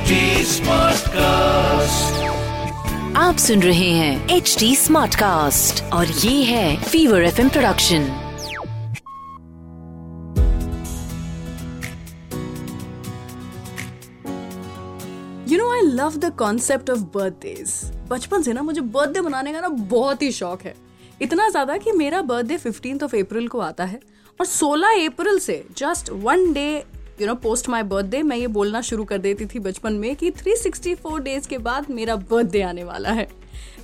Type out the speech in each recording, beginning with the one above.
HD Smartcast. आप सुन रहे हैं एच डी स्मार्ट कास्ट और ये है Fever F production you know I love the concept of birthdays बचपन से ना मुझे बर्थडे मनाने का ना बहुत ही शौक है। इतना ज़्यादा कि मेरा बर्थडे फिफ्टीन ऑफ़ अप्रैल को आता है और 16 अप्रैल से just one day you know post my birthday मैं ये बोलना शुरू कर देती थी बचपन में कि 364 डेज़ के बाद मेरा बर्थडे आने वाला है।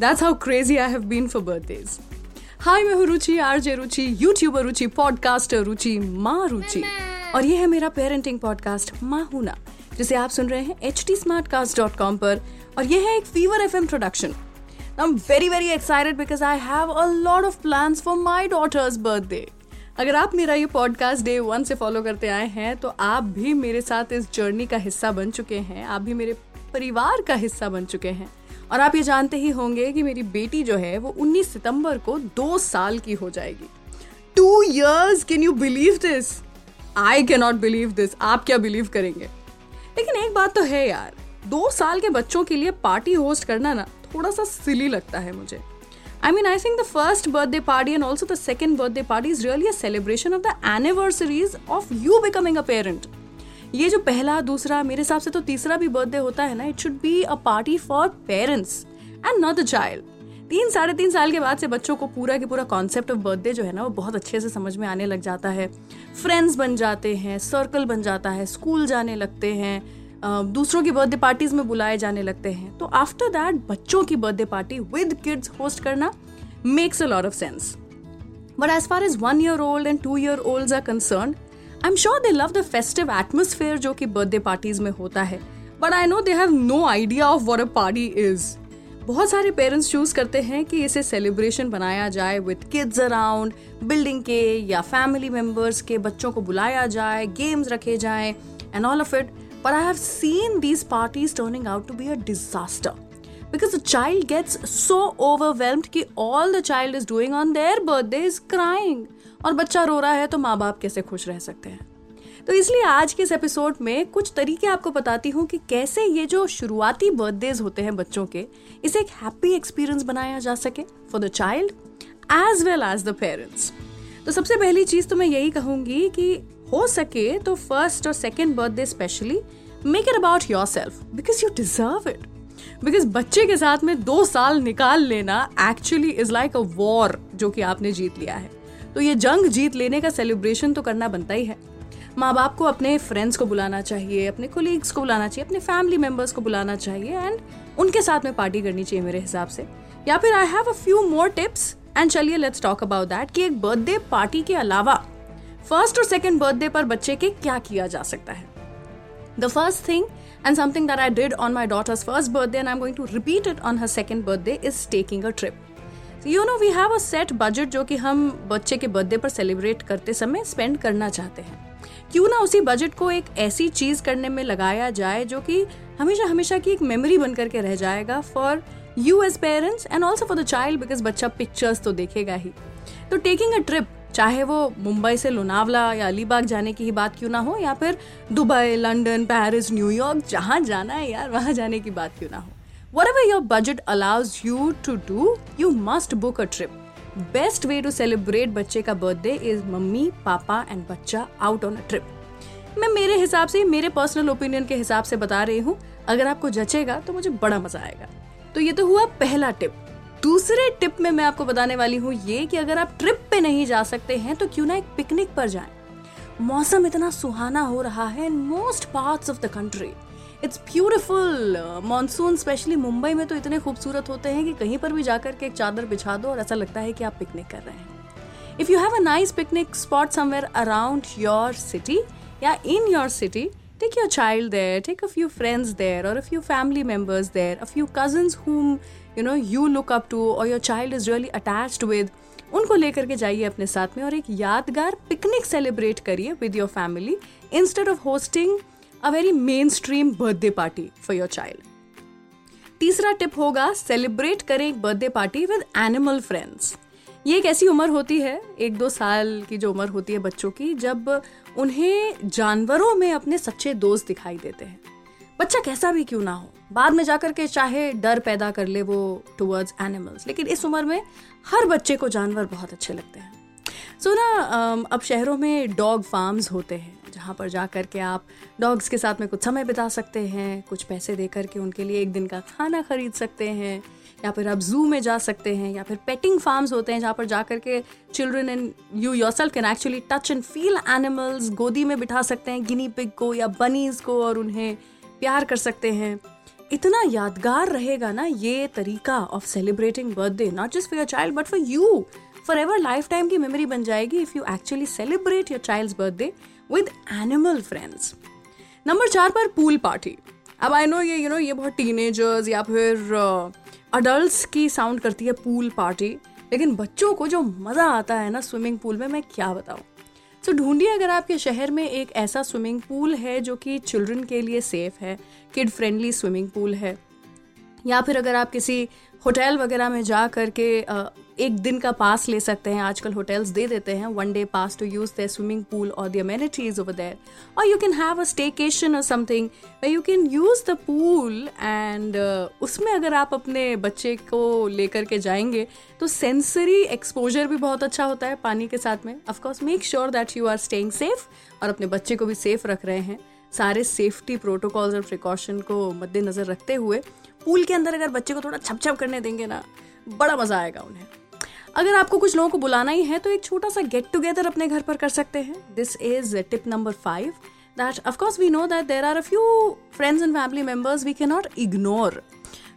That's how crazy I have been for birthdays hi मैं हूँ Ruchi RJ Ruchi YouTuber Ruchi podcaster Ruchi माँ रुचि। और ये है मेरा पेरेंटिंग पॉडकास्ट माँ हूना जिसे आप सुन रहे हैं H T smart cast dot com पर। और ये है एक Fever F M production I am very very excited because I have a lot of plans for my daughter's birthday अगर आप मेरा ये पॉडकास्ट डे वन से फॉलो करते आए हैं तो आप भी मेरे साथ इस जर्नी का हिस्सा बन चुके हैं। आप भी मेरे परिवार का हिस्सा बन चुके हैं। और आप ये जानते ही होंगे कि मेरी बेटी जो है, वो 19 सितंबर को दो साल की हो जाएगी। Two years can you believe this I can not believe this आप क्या बिलीव करेंगे? लेकिन एक बात तो है यार, दो साल के बच्चों के लिए पार्टी होस्ट करना ना थोड़ा सा सिली लगता है मुझे। I mean, I think the first birthday party and also the second birthday party is really a celebration of the anniversaries of you becoming a parent. ये जो पहला दूसरा मेरे हिसाब से तो तीसरा भी बर्थडे होता है ना it should be a party for parents and not the child तीन साढ़े तीन साल के बाद से बच्चों को पूरा के पूरा कॉन्सेप्ट ऑफ़ बर्थडे जो है ना वो बहुत अच्छे से समझ में आने लग जाता है। फ्रेंड्स बन जाते हैं सर्कल बन जाता है स्कूल जाने लगते हैं। दूसरों की बर्थडे पार्टीज़ में बुलाए जाने लगते हैं। तो आफ्टर दैट बच्चों की birthday party with kids host करना makes a lot of sense but as far as one year old and two year old are concern I am sure they love the festive atmosphere जो कि birthday parties में होता है। But I know they have no idea of what a party is बहुत सारे parents choose करते हैं कि इसे सेलिब्रेशन बनाया जाए विद किड्स अराउंड बिल्डिंग के या फैमिली मेंबर्स के, बच्चों को बुलाया जाए गेम्स रखे जाए and all of it But I have seen these parties turning out to be a disaster. Because the child gets so overwhelmed कि all the child is doing on their birthday is crying. और बच्चा रो रहा है तो माँ बाप कैसे खुश रह सकते हैं तो इसलिए आज के इस एपिसोड में कुछ तरीके आपको बताती हूँ कि कैसे ये जो शुरुआती बर्थडेज होते हैं बच्चों के, इसे एक हैप्पी एक्सपीरियंस बनाया जा सके for the child as well as the parents तो सबसे पहली चीज़ तो मैं यही कहूँगी कि हो सके तो फ़र्स्ट और second birthday specially make it about yourself because you deserve it because बच्चे के साथ में दो साल निकाल लेना actually is like a war जो कि आपने जीत लिया है। तो ये जंग जीत लेने का सेलिब्रेशन तो करना बनता ही है। माँ बाप को अपने फ्रेंड्स को बुलाना चाहिए, अपने कोलीग्स को बुलाना चाहिए, अपने फैमिली मेंबर्स को बुलाना चाहिए एंड उनके साथ में पार्टी करनी चाहिए मेरे हिसाब से। या फिर I have a few more tips and चलिए लेट्स टॉक अबाउट दैट कि एक बर्थडे पार्टी के अलावा फ़र्स्ट और सेकेंड बर्थडे पर बच्चे के क्या किया जा सकता है? The first thing and something that I did on my daughter's first birthday and I am going to repeat it on her second birthday is taking a trip you know we have a set budget जो कि हम बच्चे के birthday पर celebrate करते समय spend करना चाहते हैं। क्यों ना उसी बजट को एक ऐसी चीज़ करने में लगाया जाए जो कि हमेशा हमेशा की एक मेमोरी बन करके रह जाएगा for you as parents and also for the child because बच्चा पिक्चर्स तो देखेगा ही। तो टेकिंग अ ट्रिप चाहे वो मुंबई से लोनावला या अलीबाग जाने की ही बात क्यों ना हो, या फिर दुबई, लंदन, पेरिस न्यूयॉर्क जहाँ जाना है यार, वहाँ जाने की बात क्यों ना हो। Whatever your budget allows you to do you must book a trip best way to celebrate बच्चे का बर्थडे इज़ मम्मी, पापा एंड बच्चा आउट ऑन अ ट्रिप मैं मेरे हिसाब से, मेरे पर्सनल ओपिनियन के हिसाब से बता रही हूँ, अगर आपको जचेगा तो मुझे बड़ा मज़ा आएगा। तो ये तो हुआ पहला टिप दूसरे टिप में मैं आपको बताने वाली हूँ ये कि अगर आप ट्रिप पे नहीं जा सकते हैं तो क्यों ना एक पिकनिक पर जाएँ। मौसम इतना सुहाना हो रहा है in most parts of the country it's beautiful monsoon specially Mumbai में तो इतने खूबसूरत होते हैं कि कहीं पर भी जाकर के एक चादर बिछा दो और ऐसा लगता है कि आप पिकनिक कर रहे हैं। If you have a nice picnic spot somewhere around your city या in your city take your child there take a few friends there or a few family members there a few cousins whom you know you look up to or your child is really attached with उनको लेकर के जाइए अपने साथ में और एक यादगार पिकनिक सेलिब्रेट करिए with your family instead of hosting a very mainstream birthday party for your child तीसरा टिप होगा सेलिब्रेट करें एक birthday party with animal friends ये एक ऐसी उम्र होती है, एक दो साल की जो उम्र होती है बच्चों की, जब उन्हें जानवरों में अपने सच्चे दोस्त दिखाई देते हैं। बच्चा कैसा भी क्यों ना हो, बाद में जाकर के चाहे डर पैदा कर ले वो टुवर्ड्स एनिमल्स लेकिन इस उम्र में हर बच्चे को जानवर बहुत अच्छे लगते हैं। सो ना अब शहरों में डॉग फार्म्स होते हैं, जहाँ पर जा कर के आप डॉग्स के साथ में कुछ समय बिता सकते हैं, कुछ पैसे दे करके उनके लिए एक दिन का खाना खरीद सकते हैं। या फिर आप जू में जा सकते हैं, या फिर पेटिंग फार्म्स होते हैं जहाँ पर जा के children and you yourself can actually touch and feel animals गोदी में बिठा सकते हैं गिनी पिग को या बनीज को और उन्हें प्यार कर सकते हैं। इतना यादगार रहेगा ना ये तरीका of celebrating birthday not just for your child but for you forever lifetime की मेमोरी बन जाएगी if you actually celebrate your child birthday with animal friends number चार पर पूल पार्टी अब आई नो ये यू you नो know, ये बहुत teenagers या फिर अडल्ट uh, की साउंड करती है पूल पार्टी लेकिन बच्चों को जो मज़ा आता है ना स्विमिंग पूल में मैं क्या बताऊँ? सो so, ढूंढिए अगर आपके शहर में एक ऐसा स्विमिंग पूल है जो कि चिल्ड्रन के लिए सेफ़ है किड फ्रेंडली स्विमिंग पूल है। या फिर अगर आप किसी होटल वगैरह में जा करके एक दिन का पास ले सकते हैं, आजकल होटल्स दे देते हैं one day pass to use the swimming pool और द अमेनिटीज ओवर देयर और you can have a staycation और something you can use the pool and उसमें अगर आप अपने बच्चे को लेकर के जाएँगे तो सेंसरी एक्सपोजर भी बहुत अच्छा होता है पानी के साथ में. Of course make sure that you are staying safe और अपने बच्चे को भी सेफ़ रख रहे हैं. सारे सेफ्टी प्रोटोकॉल्स और प्रिकॉशन को मद्देनजर रखते हुए पूल के अंदर अगर बच्चे को थोड़ा छप छप करने देंगे ना, बड़ा मज़ा आएगा उन्हें। अगर आपको कुछ लोगों को बुलाना ही है तो एक छोटा सा गेट टुगेदर अपने घर पर कर सकते हैं। This is tip number five that of course we know that there are a few friends and family members we can not ignore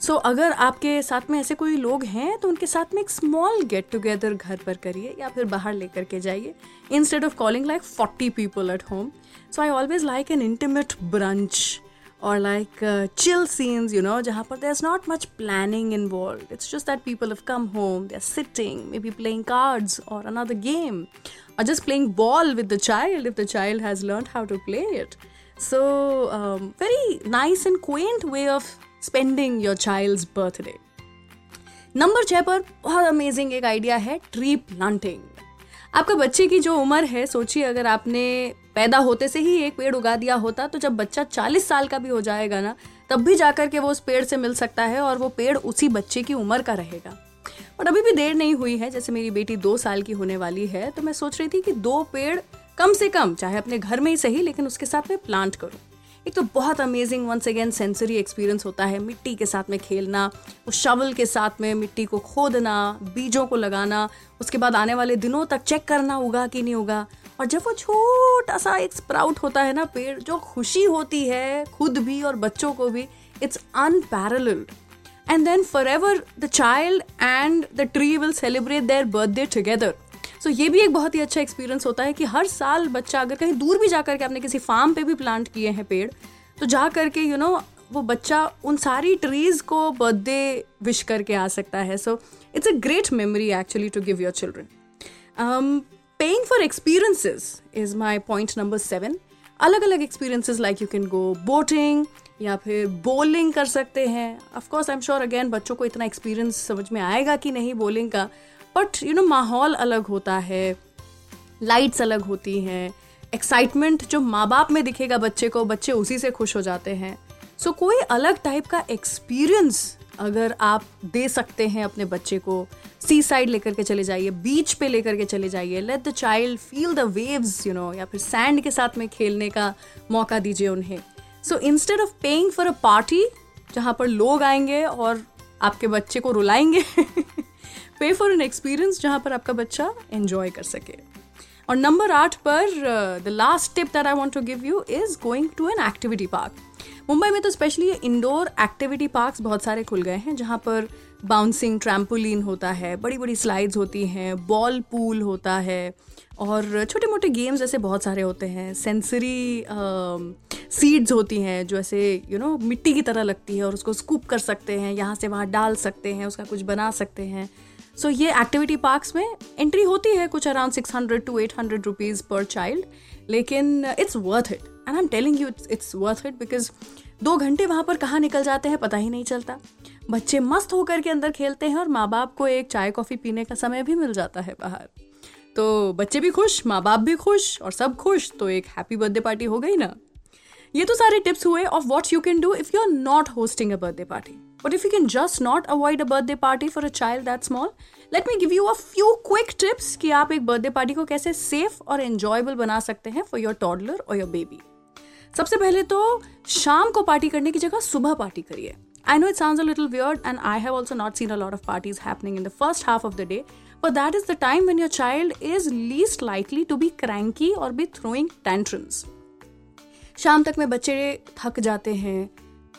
so अगर आपके साथ में ऐसे कोई लोग हैं तो उनके साथ में एक स्मॉल गेट टुगेदर घर पर करिए, या फिर बाहर लेकर के जाइए instead of calling like forty people at home so I always like an intimate brunch or like uh, chill scenes, you know, jahan par there's not much planning involved. It's just that people have come home, they're sitting, maybe playing cards or another game, or just playing ball with the child if the child has learned how to play it. So, um, very nice and quaint way of spending your child's birthday. Number छः पर बहुत amazing एक idea है tree planting आपका बच्चे की जो उम्र है, सोचिए अगर आपने पैदा होते से ही एक पेड़ उगा दिया होता तो जब बच्चा चालीस साल का भी हो जाएगा ना, तब भी जाकर के वो उस पेड़ से मिल सकता है और वो पेड़ उसी बच्चे की उम्र का रहेगा। और अभी भी देर नहीं हुई है, जैसे मेरी बेटी दो साल की होने वाली है तो मैं सोच रही थी कि दो पेड़ कम से कम, चाहे अपने घर में ही सही, लेकिन उसके साथ में प्लांट करूँ। एक तो बहुत amazing once again sensory experience होता है, मिट्टी के साथ में खेलना, उस शवल के साथ में मिट्टी को खोदना, बीजों को लगाना, उसके बाद आने वाले दिनों तक चेक करना होगा कि नहीं होगा। और जब वो छोटा सा एक स्प्राउट होता है ना पेड़, जो खुशी होती है, खुद भी और बच्चों को भी it's unparallel and then forever the child and the tree will celebrate their birthday together so ये भी एक बहुत ही अच्छा एक्सपीरियंस होता है कि हर साल बच्चा अगर कहीं दूर भी जा करके आपने किसी फार्म पे भी प्लांट किए हैं पेड़ तो जा करके यू नो वो बच्चा उन सारी ट्रीज को बर्थडे विश करके आ सकता है। So it's a great memory actually to give your children paying for experiences is my point number seven अलग अलग experiences like you can go boating या फिर बोलिंग कर सकते हैं। Of course I am sure again बच्चों को इतना एक्सपीरियंस समझ में आएगा कि नहीं बोलिंग का। बट यू नो माहौल अलग होता है लाइट्स अलग होती हैं एक्साइटमेंट जो माँ बाप में दिखेगा बच्चे को बच्चे उसी से खुश हो जाते हैं। सो so, कोई अलग टाइप का एक्सपीरियंस अगर आप दे सकते हैं अपने बच्चे को सी साइड लेकर के चले जाइए बीच पे लेकर के चले जाइए let the child feel the waves you know या फिर सैंड के साथ में खेलने का मौका दीजिए उन्हें। So instead of paying for a party जहाँ पर लोग आएँगे और आपके बच्चे को रुलाएँगे पे फॉर एन एक्सपीरियंस जहाँ पर आपका बच्चा एंजॉय कर सके। और नंबर आठ पर the last tip that I want to give you is going to an activity park Mumbai में तो स्पेशली ये इंडोर एक्टिविटी पार्क्स बहुत सारे खुल गए हैं, जहाँ पर बाउंसिंग ट्रैम्पोलिन होता है बड़ी बड़ी स्लाइड्स होती हैं बॉल पूल होता है, और छोटे मोटे गेम्स ऐसे बहुत सारे होते हैं। सेंसरी सीड्स होती हैं, जो ऐसे यू नो मिट्टी की तरह लगती है और उसको स्कूप कर सकते हैं, यहाँ से वहाँ डाल सकते हैं, उसका कुछ बना सकते हैं। सो so, ये एक्टिविटी पार्क्स में एंट्री होती है कुछ around six hundred to eight hundred rupees पर चाइल्ड लेकिन it's worth it and I am telling you it's worth it because दो घंटे वहाँ पर कहाँ निकल जाते हैं पता ही नहीं चलता। बच्चे मस्त होकर के अंदर खेलते हैं और माँ बाप को एक चाय कॉफ़ी पीने का समय भी मिल जाता है बाहर। तो बच्चे भी खुश माँ बाप भी खुश और सब खुश तो एक हैप्पी बर्थडे पार्टी हो गई ना। ये तो सारे टिप्स हुए of what you can do if you are not hosting a birthday party but if you can just not avoid a birthday party for a child that small let me give you a few quick tips कि आप एक birthday party को कैसे safe और enjoyable बना सकते हैं for your toddler और योर बेबी सबसे पहले तो शाम को पार्टी करने की जगह सुबह पार्टी करिए I know it sounds a little weird, and I have also not seen a lot of parties happening in the first half of the day, but that is the time when your child is least likely to be cranky or be throwing tantrums. शाम तक में बच्चे थक जाते हैं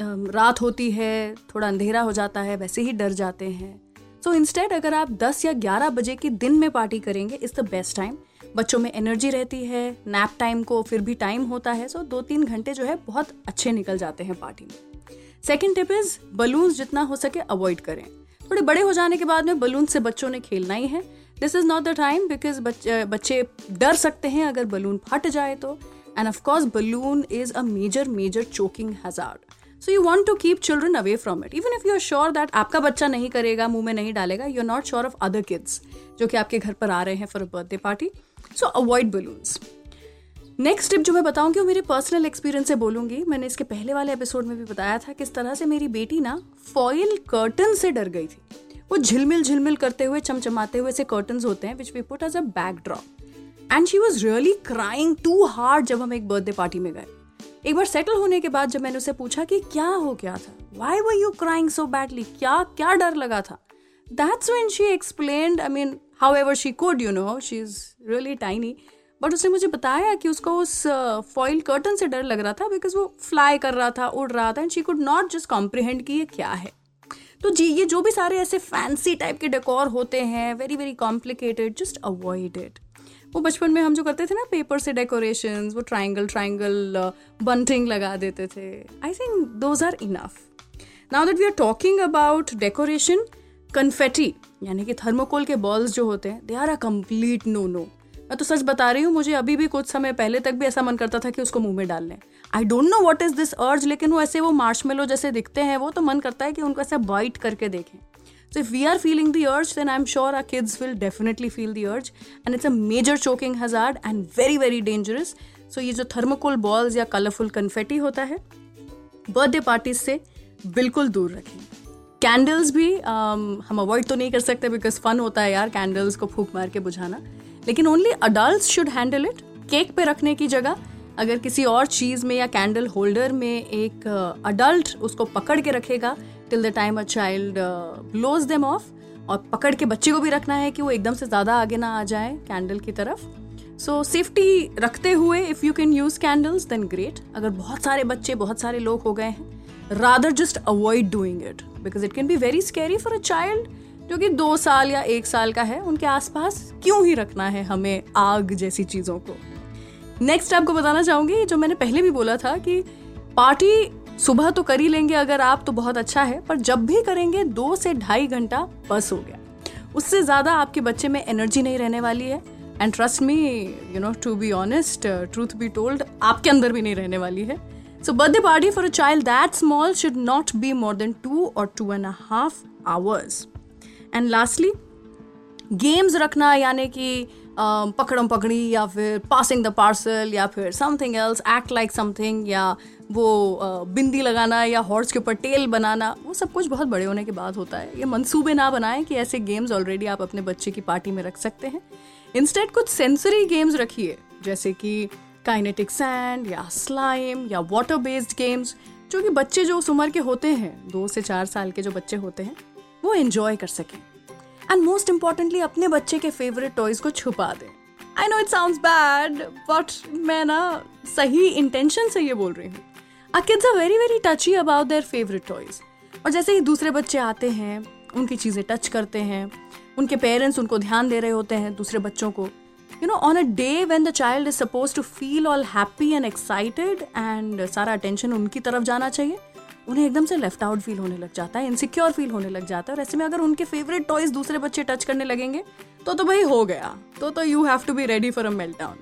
रात होती है, थोड़ा अंधेरा हो जाता है, वैसे ही डर जाते हैं। सो so इंस्टेड अगर आप 10 या 11 बजे की दिन में पार्टी करेंगे इज़ द बेस्ट टाइम बच्चों में एनर्जी रहती है नैप टाइम को फिर भी टाइम होता है सो so दो तीन घंटे जो है बहुत अच्छे निकल जाते हैं पार्टी में। सेकेंड टिप इज़ बलून्स जितना हो सके अवॉइड करें। थोड़े बड़े हो जाने के बाद में बलून से बच्चों ने खेलना ही है। This is not the time because बच्चे डर सकते हैं अगर बलून फट जाए तो। And of course balloon is a major major choking hazard so you want to keep children away from it even if you are sure that आपका बच्चा नहीं करेगा, मुँह में नहीं डालेगा you are not sure of other kids जो कि आपके घर पर आ रहे हैं for a birthday party so avoid balloons next tip जो मैं बताऊँगी वो मेरे पर्सनल एक्सपीरियंस से बोलूँगी, मैंने इसके पहले वाले एपिसोड में भी बताया था किस तरह से मेरी बेटी ना फॉइल कर्टन से डर गई थी। वो झिलमिल झिलमिल करते हुए, चमचमाते हुए से कर्टन होते हैं which we put as a backdrop and she was really crying too hard जब हम एक बर्थडे पार्टी में गए। एक बार सेटल होने के बाद जब मैंने उसे पूछा कि क्या हो गया था? Why were you crying so badly क्या क्या डर लगा था? That's when she explain I mean however she could you know she is really tiny but उसने मुझे बताया कि उसको उस फॉइल कर्टन से डर लग रहा था बिकॉज़ वो फ्लाई कर रहा था, उड़ रहा था and she could not just comprehend कि ये क्या है। तो जी, ये जो भी सारे ऐसे फैंसी टाइप के डेकोर होते हैं very very complicated just avoid it वो बचपन में हम जो करते थे ना पेपर से डेकोरेशन वो ट्राइंगल ट्राइंगल बंटिंग लगा देते थे। I think those are enough now that we are talking about decoration confetti यानी कि थर्मोकोल के बॉल्स जो होते हैं they are a complete no no मैं तो सच बता रही हूँ, मुझे अभी भी कुछ समय पहले तक भी ऐसा मन करता था कि उसको मुँह में डाल लें। I don't know what is this urge लेकिन वो ऐसे वो मार्शमेलो जैसे दिखते हैं, वो तो मन करता है कि उनको ऐसा बाइट करके देखें। So if we are feeling the urge, then I'm sure our kids will definitely feel the urge. And it's a major choking hazard and very very dangerous. So ये जो थर्मोकोल बॉल्स या colourful confetti होता है birthday parties से बिल्कुल दूर रखें candles भी um, हम अवॉइड तो नहीं कर सकते बिकॉज़ फन होता है यार कैंडल्स को फूक मार के बुझाना लेकिन only adult should handle it cake पे रखने की जगह अगर किसी और चीज़ में या कैंडल होल्डर में एक अडल्ट uh, उसको पकड़ के रखेगा till the time a child blows them off और पकड़ के बच्चे को भी रखना है कि वो एकदम से ज़्यादा आगे ना आ जाए कैंडल की तरफ़। सो so, सेफ्टी रखते हुए if you can use candles then great अगर बहुत सारे बच्चे बहुत सारे लोग हो गए हैं rather just avoid doing it because it can be very scary for a child जो कि दो साल या एक साल का है उनके आसपास क्यों ही रखना है हमें आग जैसी चीज़ों को। नेक्स्ट आपको बताना चाहूँगी जो मैंने पहले भी बोला था कि पार्टी सुबह तो कर ही लेंगे अगर आप तो बहुत अच्छा है, पर जब भी करेंगे, दो से ढाई घंटा बस हो गया। उससे ज़्यादा आपके बच्चे में एनर्जी नहीं रहने वाली है। And trust me you know to be honest truth be told आपके अंदर भी नहीं रहने वाली है। So birthday party for a child that small should not be more than two और two and half hours and lastly games रखना, यानी कि पकड़म पकड़ी या फिर पासिंग द पार्सल या फिर something else act like something या वो बिंदी लगाना या हॉर्स के ऊपर टेल बनाना, वो सब कुछ बहुत बड़े होने के बाद होता है। ये मंसूबे ना बनाएँ कि ऐसे गेम्स ऑलरेडी आप अपने बच्चे की पार्टी में रख सकते हैं। इंस्टेड कुछ सेंसरी गेम्स रखिए, जैसे कि काइनेटिक सैंड या स्लाइम या वाटर बेस्ड गेम्स जो कि बच्चे जो उस उम्र के होते हैं, दो से चार साल के जो बच्चे होते हैं, वो एंजॉय कर सकें। एंड मोस्ट इंपॉर्टेंटली अपने बच्चे के फेवरेट टॉयज को छुपा दें। I know it sound bad but मैं ना सही इंटेंशन से ये बोल रही हूँ। आ kids are very very touchy about their favourite toys और जैसे ही दूसरे बच्चे आते हैं, उनकी चीज़ें टच करते हैं, उनके पेरेंट्स उनको ध्यान दे रहे होते हैं दूसरे बच्चों को you know on a day when the child is suppose to feel all happy and excited and सारा अटेंशन उनकी तरफ़ जाना चाहिए, उन्हें एकदम से लेफ़्ट आउट फील होने लग जाता है इनसिक्योर फील होने लग जाता है। और ऐसे में अगर उनके फेवरेट टॉयज दूसरे बच्चे टच करने लगेंगे तो तो भाई हो गया तो तो you have to be ready for a meltdown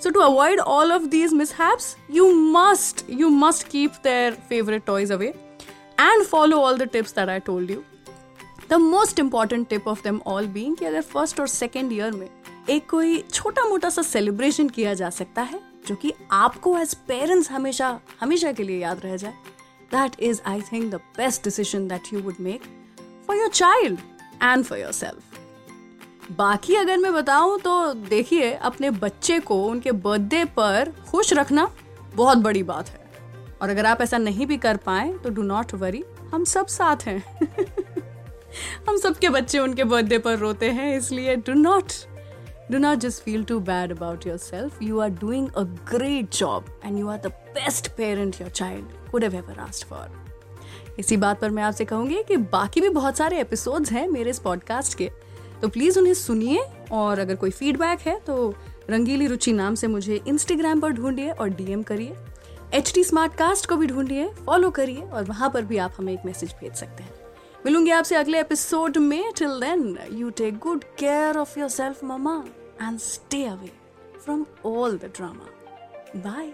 So to avoid all of these mishaps, you must you must keep their favorite toys away and follow all the tips that I told you. The most important tip of them all being कि अगर first और second year में एक कोई छोटा मोटा सा celebration किया जा सकता है जो कि आपको एज पेरेंट्स हमेशा हमेशा के लिए याद रह जाए that is I think the best decision that you would make for your child and for yourself बाकी अगर मैं बताऊँ तो देखिए, अपने बच्चे को उनके बर्थडे पर खुश रखना बहुत बड़ी बात है। और अगर आप ऐसा नहीं भी कर पाए तो डू नॉट वरी हम सब साथ हैं। हम सबके बच्चे उनके बर्थडे पर रोते हैं, इसलिए do not do not just feel too bad about yourself you are doing a great job and you are the best parent your child have ever asked for इसी बात पर मैं आपसे कहूँगी कि बाकी भी बहुत सारे एपिसोड्स हैं मेरे इस पॉडकास्ट के। तो प्लीज़ उन्हें सुनिए और अगर कोई फीडबैक है तो रंगीली रुचि नाम से मुझे इंस्टाग्राम पर ढूंढिए और डीएम करिए। एच टी को भी ढूंढिए फॉलो करिए और वहाँ पर भी आप हमें एक मैसेज भेज सकते हैं। मिलूँगी आपसे अगले एपिसोड में। Till then you take good care of yourself mama and stay away from all the drama bye